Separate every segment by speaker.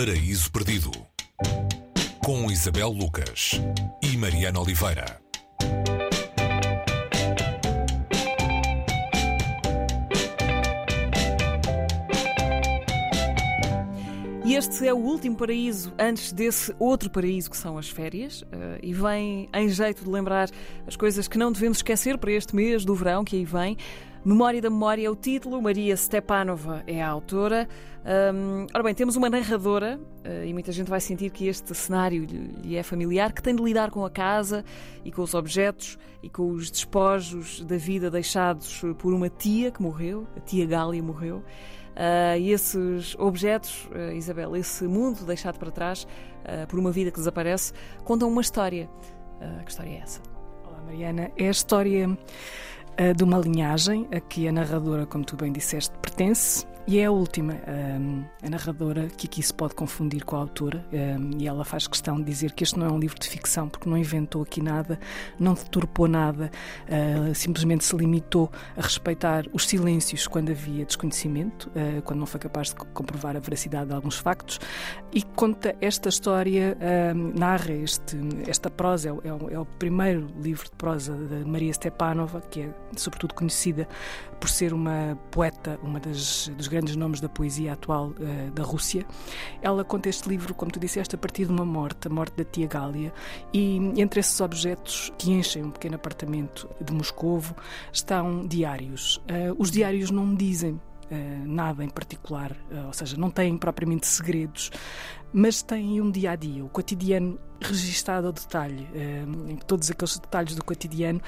Speaker 1: Paraíso Perdido com Isabel Lucas e Mariana Oliveira.
Speaker 2: Este é o último paraíso antes desse outro paraíso que são as férias. Uh, e vem em jeito de lembrar as coisas que não devemos esquecer para este mês do verão que aí vem. Memória da Memória é o título, Maria Stepanova é a autora. Um, ora bem, temos uma narradora, uh, e muita gente vai sentir que este cenário lhe é familiar, que tem de lidar com a casa e com os objetos e com os despojos da vida deixados por uma tia que morreu, a tia Gália morreu. Uh, e esses objetos, uh, Isabel, esse mundo deixado para trás uh, por uma vida que desaparece, contam uma história. que história é essa?
Speaker 3: Olá, Mariana. É a história de uma linhagem a que a narradora, como tu bem disseste, pertence e é a última, um, a narradora, que aqui se pode confundir com a autora, um, e ela faz questão de dizer que este não é um livro de ficção, porque não inventou aqui nada, não deturpou nada, uh, simplesmente se limitou a respeitar os silêncios quando havia desconhecimento, uh, quando não foi capaz de comprovar a veracidade de alguns factos, e conta esta história, uh, narra este, esta prosa, é o, é o primeiro livro de prosa de Maria Stepanova, que é sobretudo conhecida por ser uma poeta, uma das dos grandes nomes da poesia atual uh, da Rússia. Ela conta este livro, como tu disseste, a partir de uma morte, a morte da tia Gália, e entre esses objetos que enchem um pequeno apartamento de Moscovo estão diários. Uh, os diários não dizem nada em particular, uh, ou seja, não têm propriamente segredos, mas têm um dia a dia, o cotidiano registado ao detalhe, em todos aqueles detalhes do cotidiano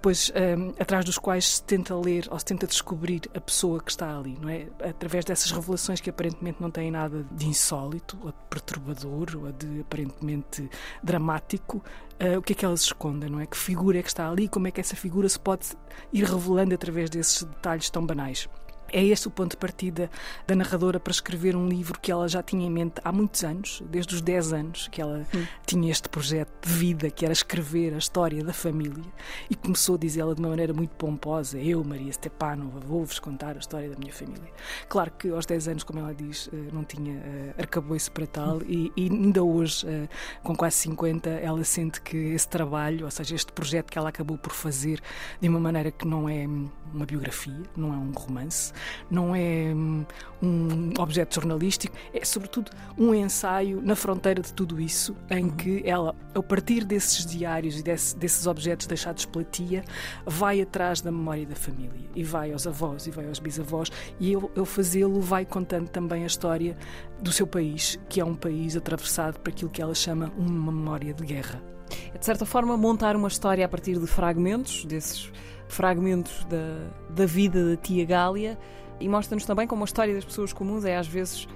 Speaker 3: depois atrás dos quais se tenta ler ou se tenta descobrir a pessoa que está ali, não é? Através dessas revelações que aparentemente não têm nada de insólito, ou de perturbador, ou de aparentemente dramático, uh, o que é que elas escondem, não é? Que figura é que está ali, como é que essa figura se pode ir revelando através desses detalhes tão banais. É este o ponto de partida da narradora para escrever um livro que ela já tinha em mente há muitos anos, desde os 10 anos, que ela hum. tinha este projeto de vida, que era escrever a história da família. E começou, diz ela, de uma maneira muito pomposa: Eu, Maria Stepanova, vou-vos contar a história da minha família. Claro que aos 10 anos, como ela diz, eh, não tinha uh, arcabouço para tal, hum. e, e, ainda hoje, uh, com quase 50, ela sente que esse trabalho, ou seja, este projeto que ela acabou por fazer de uma maneira que não é uma biografia, não é um romance, não é hum, um objeto jornalístico, é sobretudo um ensaio na fronteira de tudo isso, em uhum. que ela, a partir desses diários e desse, desses objetos deixados pela tia, vai atrás da memória da família e vai aos avós e vai aos bisavós, e eu, eu fazê-lo vai contando também a história do seu país, que é um país atravessado por aquilo que ela chama uma memória de guerra.
Speaker 2: É de certa forma montar uma história a partir de fragmentos desses fragmentos da, da vida da tia Gália e mostra-nos também como a história das pessoas comuns é às vezes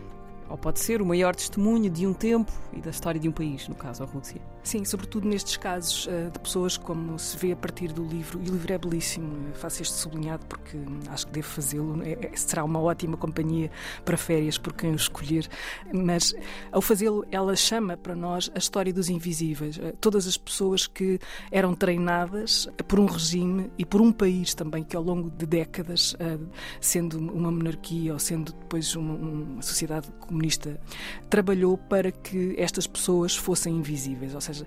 Speaker 2: ou pode ser o maior testemunho de um tempo e da história de um país, no caso a Rússia.
Speaker 3: Sim, sobretudo nestes casos uh, de pessoas como se vê a partir do livro, e o livro é belíssimo, faço este sublinhado porque acho que devo fazê-lo, é, é, será uma ótima companhia para férias por quem o escolher, mas ao fazê-lo ela chama para nós a história dos invisíveis, uh, todas as pessoas que eram treinadas por um regime e por um país também que ao longo de décadas, uh, sendo uma monarquia ou sendo depois uma, uma sociedade comunista, trabalhou para que estas pessoas fossem invisíveis, ou seja, seja,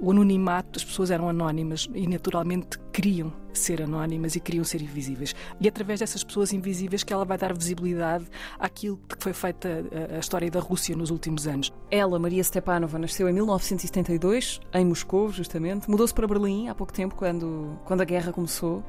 Speaker 3: o anonimato, as pessoas eram anónimas e naturalmente queriam ser anónimas e queriam ser invisíveis. E é através dessas pessoas invisíveis que ela vai dar visibilidade àquilo que foi feita a, a história da Rússia nos últimos anos.
Speaker 2: Ela, Maria Stepanova, nasceu em 1972, em Moscou, justamente. Mudou-se para Berlim há pouco tempo, quando, quando a guerra começou.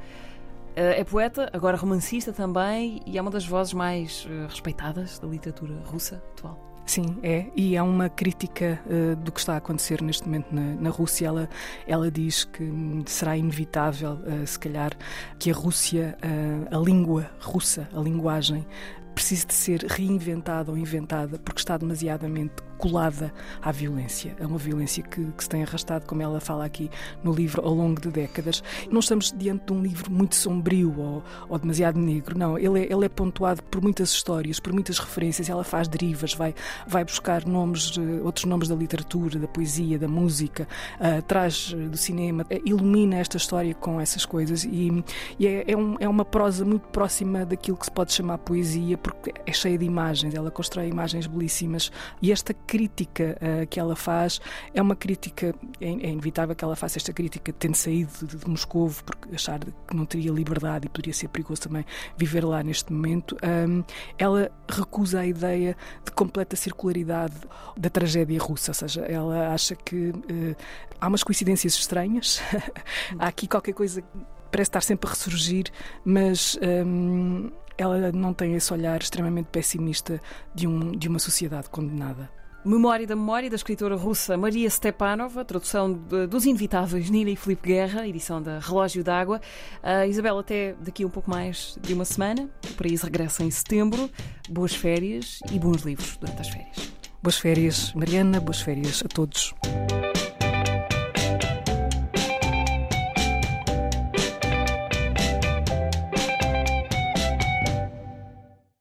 Speaker 2: Eh, é poeta, agora romancista também, e é uma das vozes mais eh, respeitadas da literatura russa atual.
Speaker 3: Sim, é. E é uma crítica uh, do que está a acontecer neste momento na, na Rússia. Ela, ela diz que será inevitável, uh, se calhar, que a Rússia, uh, a língua russa, a linguagem, precise de ser reinventada ou inventada porque está demasiadamente colada à violência. É uma violência que, que, se tem arrastado, como ela fala aqui no livro, ao longo de décadas. Não estamos diante de um livro muito sombrio ou, ou demasiado negro, não. Ele é, ele é pontuado por muitas histórias, por muitas referências. Ela faz derivas, vai, vai buscar nomes, outros nomes da literatura, da poesia, da música, uh, traz do cinema, ilumina esta história com essas coisas e, e é, é, um, é uma prosa muito próxima daquilo que se pode chamar poesia, porque é cheia de imagens, ela constrói imagens belíssimas e esta crítica uh, que ela faz é uma crítica, é, é, inevitável que ela faça esta crítica tendo saído de, de Moscou, porque achar que não teria liberdade e poderia ser perigoso também viver lá neste momento. Um, ela recusa a ideia de completa circularidade da tragédia russa, ou seja, ela acha que uh, há umas coincidências estranhas, há aqui qualquer coisa parece estar sempre a ressurgir, mas hum, ela não tem esse olhar extremamente pessimista de, um, de uma sociedade condenada.
Speaker 2: Memória da Memória, da escritora russa Maria Stepanova, tradução de, dos Inevitáveis Nina e Filipe Guerra, edição da Relógio d'Água. Uh, Isabel, até daqui um pouco mais de uma semana. O Paraíso regressa em setembro. Boas férias e bons livros durante as férias.
Speaker 3: Boas férias, Mariana, boas férias a todos.